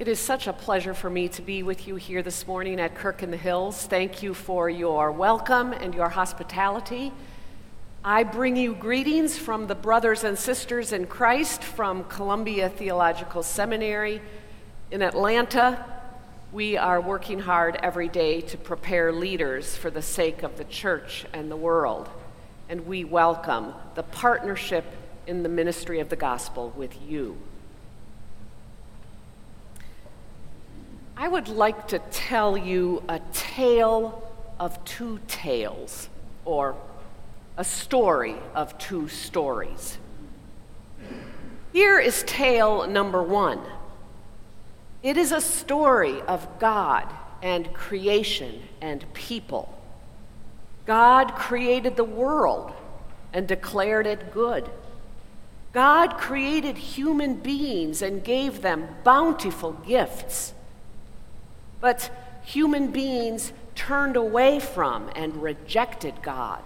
It is such a pleasure for me to be with you here this morning at Kirk in the Hills. Thank you for your welcome and your hospitality. I bring you greetings from the brothers and sisters in Christ from Columbia Theological Seminary in Atlanta. We are working hard every day to prepare leaders for the sake of the church and the world. And we welcome the partnership in the ministry of the gospel with you. I would like to tell you a tale of two tales, or a story of two stories. Here is tale number one. It is a story of God and creation and people. God created the world and declared it good. God created human beings and gave them bountiful gifts. But human beings turned away from and rejected God.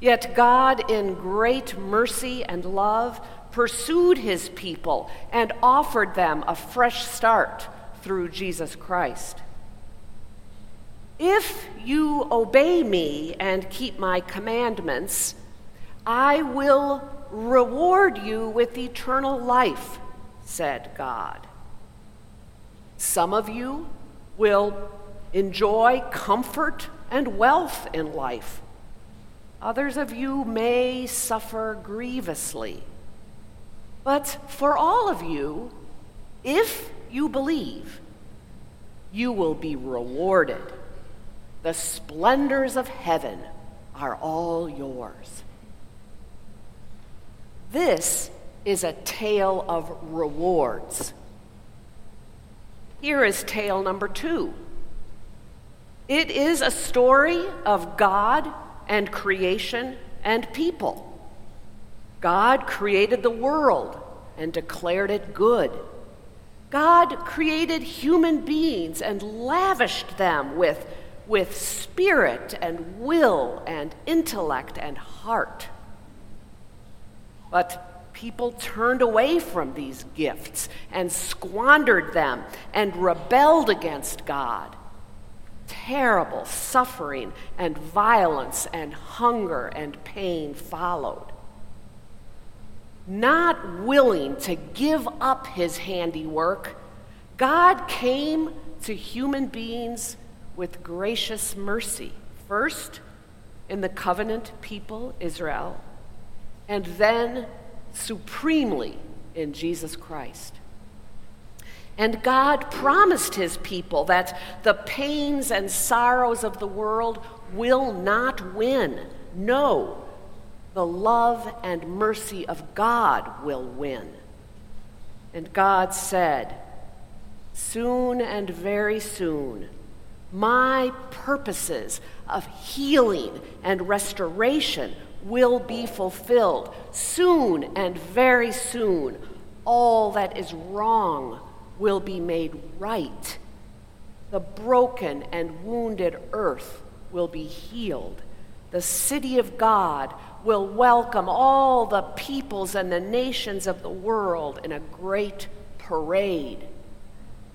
Yet God, in great mercy and love, pursued his people and offered them a fresh start through Jesus Christ. If you obey me and keep my commandments, I will reward you with eternal life, said God. Some of you will enjoy comfort and wealth in life. Others of you may suffer grievously. But for all of you, if you believe, you will be rewarded. The splendors of heaven are all yours. This is a tale of rewards. Here is tale number two. It is a story of God and creation and people. God created the world and declared it good. God created human beings and lavished them with, with spirit and will and intellect and heart. But people turned away from these gifts and squandered them and rebelled against God. Terrible suffering and violence and hunger and pain followed. Not willing to give up his handiwork, God came to human beings with gracious mercy. First, in the covenant people, Israel, and then supremely in Jesus Christ. And God promised his people that the pains and sorrows of the world will not win. No, the love and mercy of God will win. And God said, Soon and very soon, my purposes of healing and restoration will be fulfilled. Soon and very soon, all that is wrong will be made right. The broken and wounded earth will be healed. The city of God will welcome all the peoples and the nations of the world in a great parade.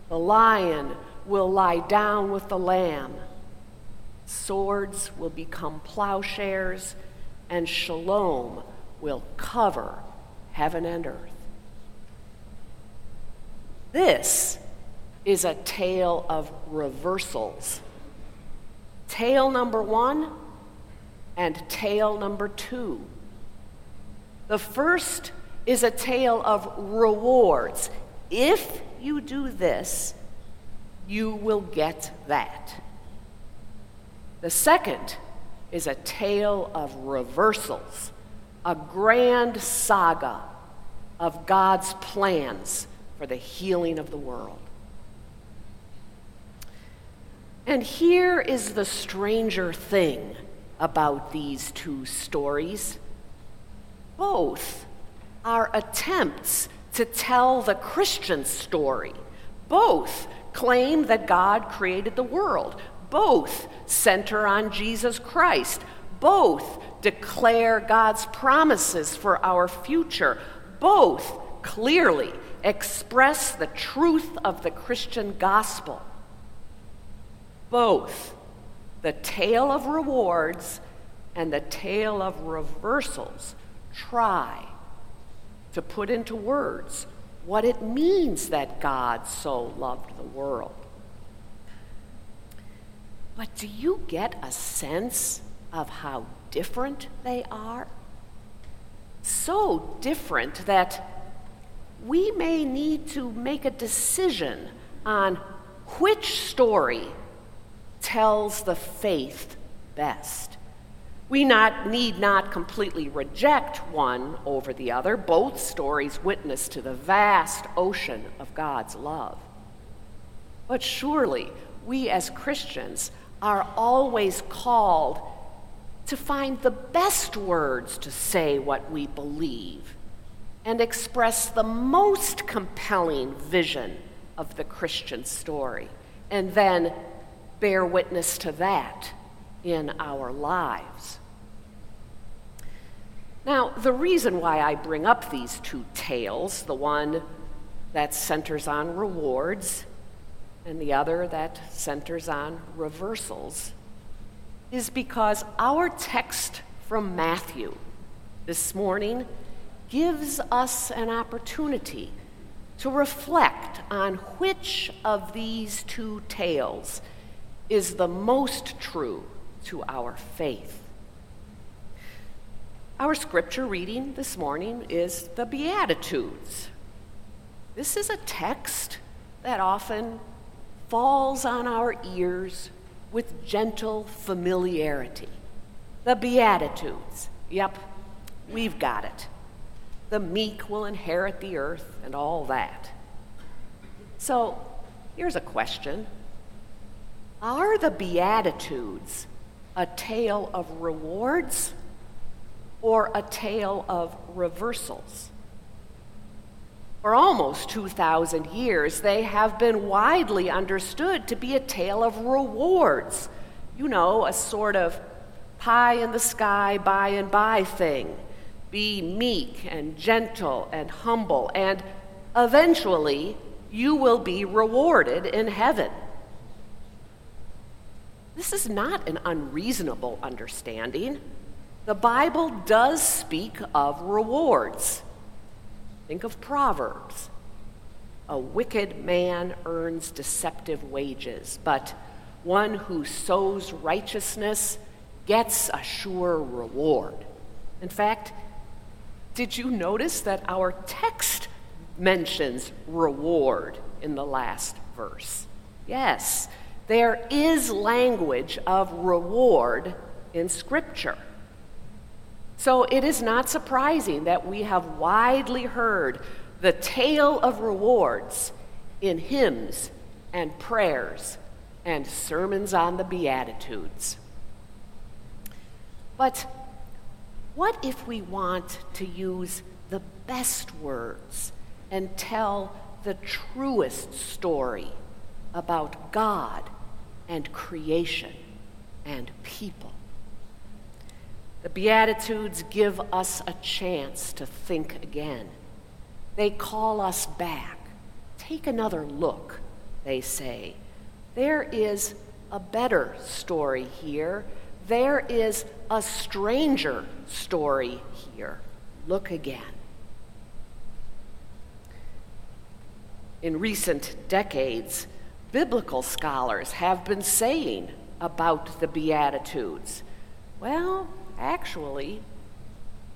The lion will lie down with the lamb. Swords will become plowshares and shalom will cover heaven and earth. This is a tale of reversals. Tale number one and tale number two. The first is a tale of rewards. If you do this, you will get that. The second is a tale of reversals, a grand saga of God's plans for the healing of the world. And here is the stranger thing about these two stories both are attempts to tell the Christian story. Both claim that God created the world. Both center on Jesus Christ. Both declare God's promises for our future. Both clearly express the truth of the Christian gospel. Both the tale of rewards and the tale of reversals try to put into words what it means that God so loved the world. But do you get a sense of how different they are? So different that we may need to make a decision on which story tells the faith best. We not, need not completely reject one over the other. Both stories witness to the vast ocean of God's love. But surely, we as Christians are always called to find the best words to say what we believe and express the most compelling vision of the Christian story, and then bear witness to that in our lives. Now, the reason why I bring up these two tales, the one that centers on rewards and the other that centers on reversals, is because our text from Matthew this morning gives us an opportunity to reflect on which of these two tales is the most true to our faith. Our scripture reading this morning is the Beatitudes. This is a text that often falls on our ears with gentle familiarity. The Beatitudes. Yep, we've got it. The meek will inherit the earth and all that. So, here's a question Are the Beatitudes a tale of rewards or a tale of reversals? For almost 2,000 years, they have been widely understood to be a tale of rewards. You know, a sort of pie in the sky, by and by thing. Be meek and gentle and humble, and eventually you will be rewarded in heaven. This is not an unreasonable understanding. The Bible does speak of rewards. Think of Proverbs. A wicked man earns deceptive wages, but one who sows righteousness gets a sure reward. In fact, did you notice that our text mentions reward in the last verse? Yes, there is language of reward in Scripture. So it is not surprising that we have widely heard the tale of rewards in hymns and prayers and sermons on the Beatitudes. But what if we want to use the best words and tell the truest story about God and creation and people? The Beatitudes give us a chance to think again. They call us back. Take another look, they say. There is a better story here. There is a stranger story here. Look again. In recent decades, biblical scholars have been saying about the Beatitudes well, actually,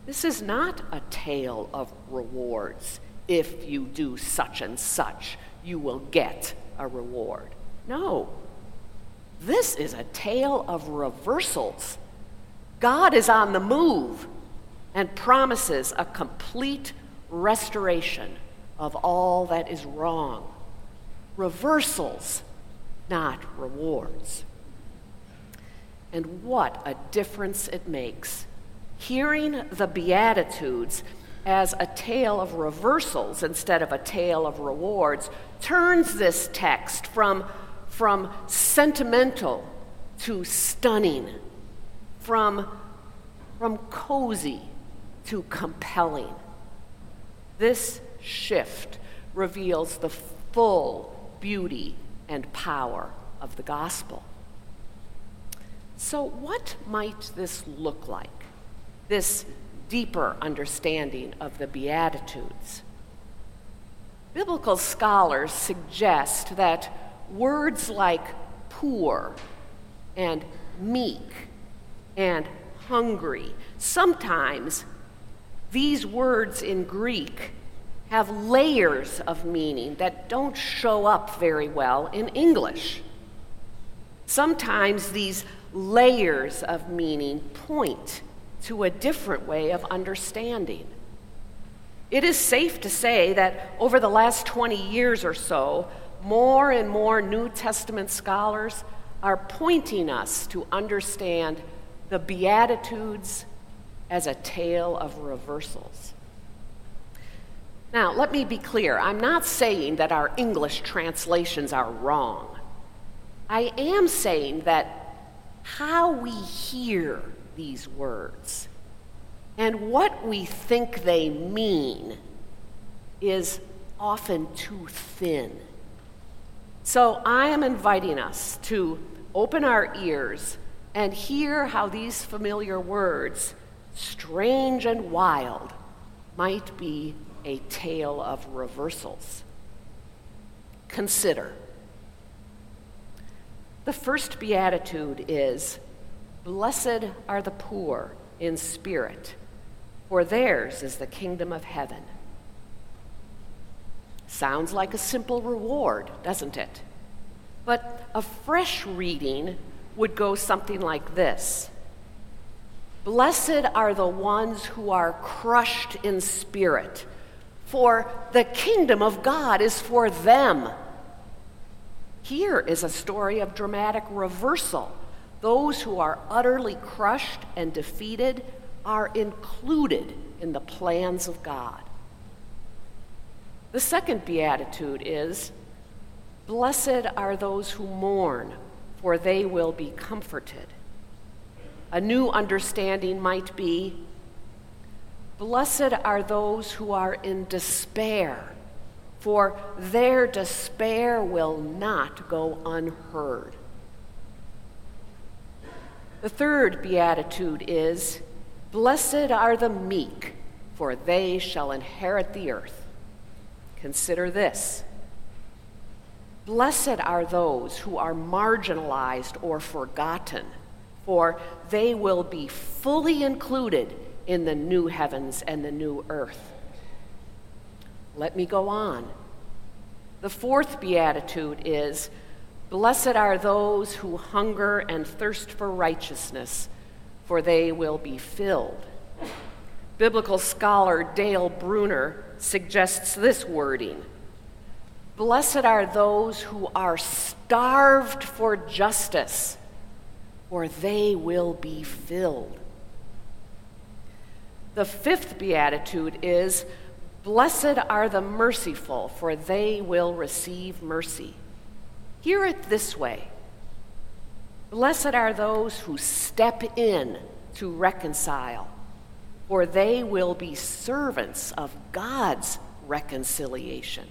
this is not a tale of rewards. If you do such and such, you will get a reward. No. This is a tale of reversals. God is on the move and promises a complete restoration of all that is wrong. Reversals, not rewards. And what a difference it makes. Hearing the Beatitudes as a tale of reversals instead of a tale of rewards turns this text from, from sentimental to stunning, from, from cozy to compelling. This shift reveals the full beauty and power of the gospel. So, what might this look like? This deeper understanding of the Beatitudes. Biblical scholars suggest that words like poor and meek and hungry, sometimes these words in Greek have layers of meaning that don't show up very well in English. Sometimes these layers of meaning point to a different way of understanding. It is safe to say that over the last 20 years or so, more and more New Testament scholars are pointing us to understand the Beatitudes as a tale of reversals. Now, let me be clear. I'm not saying that our English translations are wrong. I am saying that how we hear these words and what we think they mean is often too thin. So I am inviting us to open our ears and hear how these familiar words, strange and wild, might be a tale of reversals. Consider. The first beatitude is Blessed are the poor in spirit, for theirs is the kingdom of heaven. Sounds like a simple reward, doesn't it? But a fresh reading would go something like this Blessed are the ones who are crushed in spirit, for the kingdom of God is for them. Here is a story of dramatic reversal those who are utterly crushed and defeated are included in the plans of God. The second beatitude is Blessed are those who mourn, for they will be comforted. A new understanding might be Blessed are those who are in despair, for their despair will not go unheard. The third beatitude is Blessed are the meek, for they shall inherit the earth. Consider this Blessed are those who are marginalized or forgotten, for they will be fully included in the new heavens and the new earth. Let me go on. The fourth beatitude is Blessed are those who hunger and thirst for righteousness, for they will be filled. Biblical scholar Dale Bruner suggests this wording Blessed are those who are starved for justice, for they will be filled. The fifth beatitude is Blessed are the merciful, for they will receive mercy. Hear it this way Blessed are those who step in to reconcile, for they will be servants of God's reconciliation.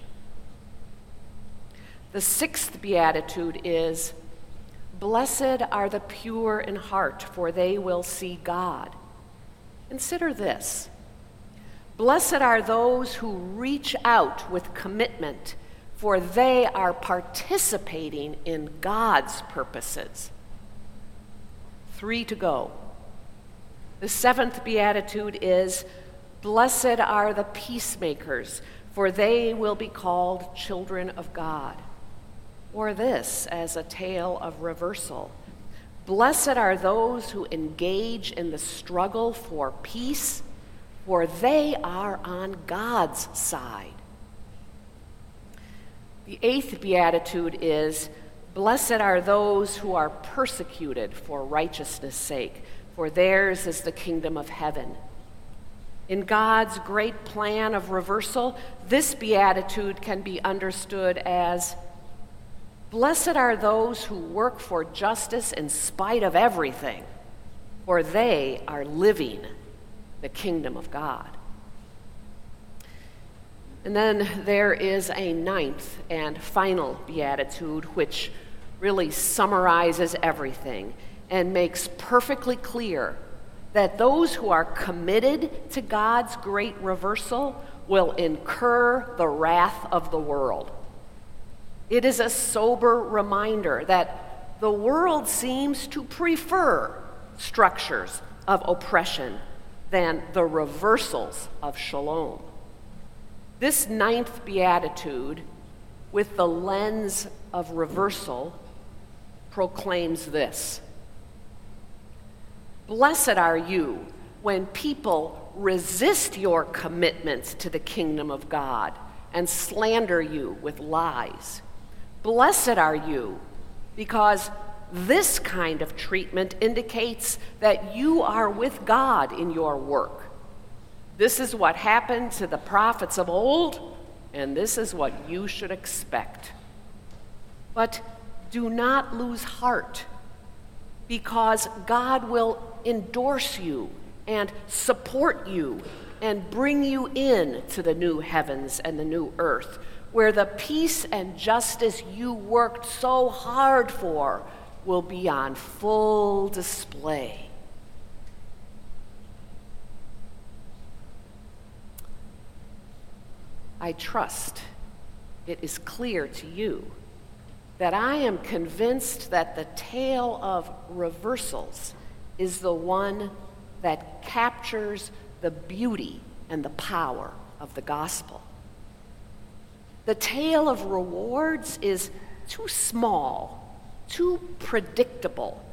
The sixth beatitude is Blessed are the pure in heart, for they will see God. Consider this Blessed are those who reach out with commitment for they are participating in God's purposes. Three to go. The seventh beatitude is Blessed are the peacemakers, for they will be called children of God. Or this as a tale of reversal Blessed are those who engage in the struggle for peace, for they are on God's side. The eighth beatitude is Blessed are those who are persecuted for righteousness' sake, for theirs is the kingdom of heaven. In God's great plan of reversal, this beatitude can be understood as Blessed are those who work for justice in spite of everything, for they are living the kingdom of God. And then there is a ninth and final beatitude, which really summarizes everything and makes perfectly clear that those who are committed to God's great reversal will incur the wrath of the world. It is a sober reminder that the world seems to prefer structures of oppression than the reversals of shalom. This ninth beatitude, with the lens of reversal, proclaims this Blessed are you when people resist your commitments to the kingdom of God and slander you with lies. Blessed are you because this kind of treatment indicates that you are with God in your work this is what happened to the prophets of old, and this is what you should expect. But do not lose heart, because God will endorse you and support you and bring you in to the new heavens and the new earth, where the peace and justice you worked so hard for will be on full display. I trust it is clear to you that I am convinced that the tale of reversals is the one that captures the beauty and the power of the gospel. The tale of rewards is too small, too predictable,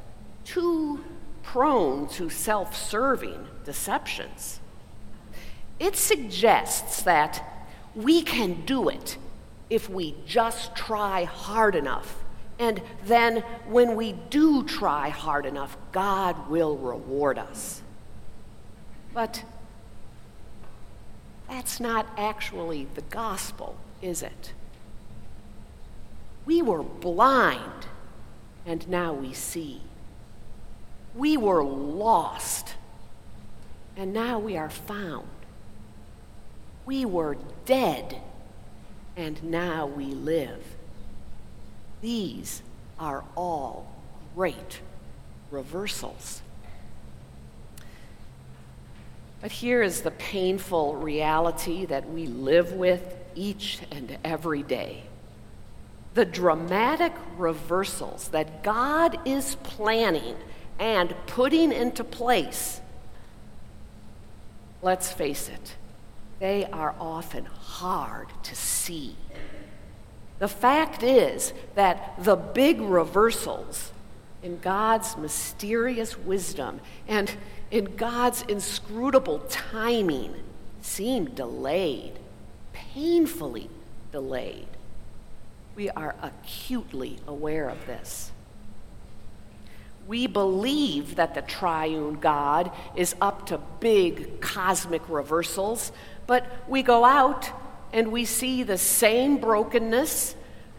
too prone to self serving deceptions. It suggests that we can do it if we just try hard enough. And then when we do try hard enough, God will reward us. But that's not actually the gospel, is it? We were blind, and now we see. We were lost, and now we are found. We were dead, and now we live. These are all great reversals. But here is the painful reality that we live with each and every day. The dramatic reversals that God is planning and putting into place. Let's face it, they are often hard to see. The fact is that the big reversals in God's mysterious wisdom and in God's inscrutable timing seem delayed, painfully delayed. We are acutely aware of this. We believe that the triune God is up to big cosmic reversals, but we go out and we see the same brokenness,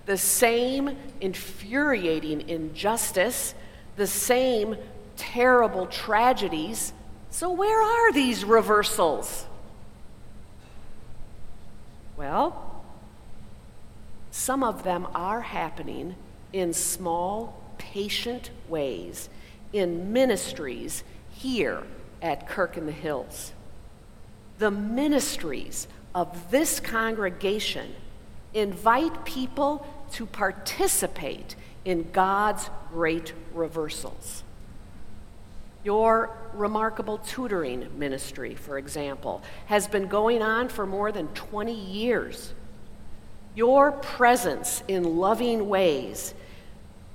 the same infuriating injustice, the same terrible tragedies. So, where are these reversals? Well, some of them are happening in small patient ways in ministries here at Kirk in the Hills. The ministries of this congregation invite people to participate in God's great reversals. Your remarkable tutoring ministry, for example, has been going on for more than 20 years. Your presence in loving ways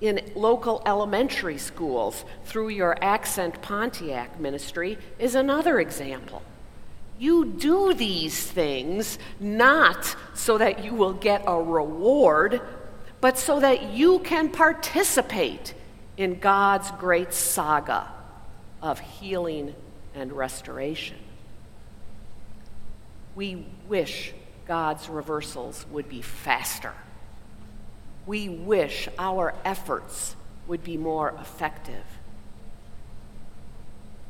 in local elementary schools through your Accent Pontiac ministry is another example. You do these things not so that you will get a reward, but so that you can participate in God's great saga of healing and restoration. We wish God's reversals would be faster we wish our efforts would be more effective.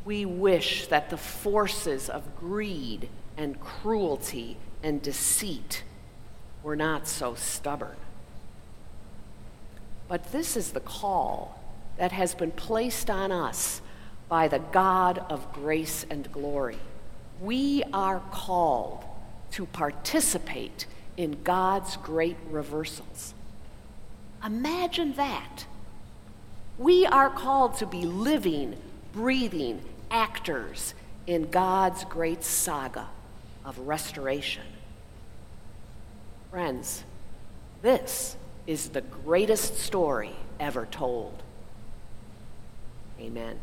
We wish that the forces of greed and cruelty and deceit were not so stubborn. But this is the call that has been placed on us by the God of grace and glory. We are called to participate in God's great reversals. Imagine that. We are called to be living, breathing actors in God's great saga of restoration. Friends, this is the greatest story ever told. Amen.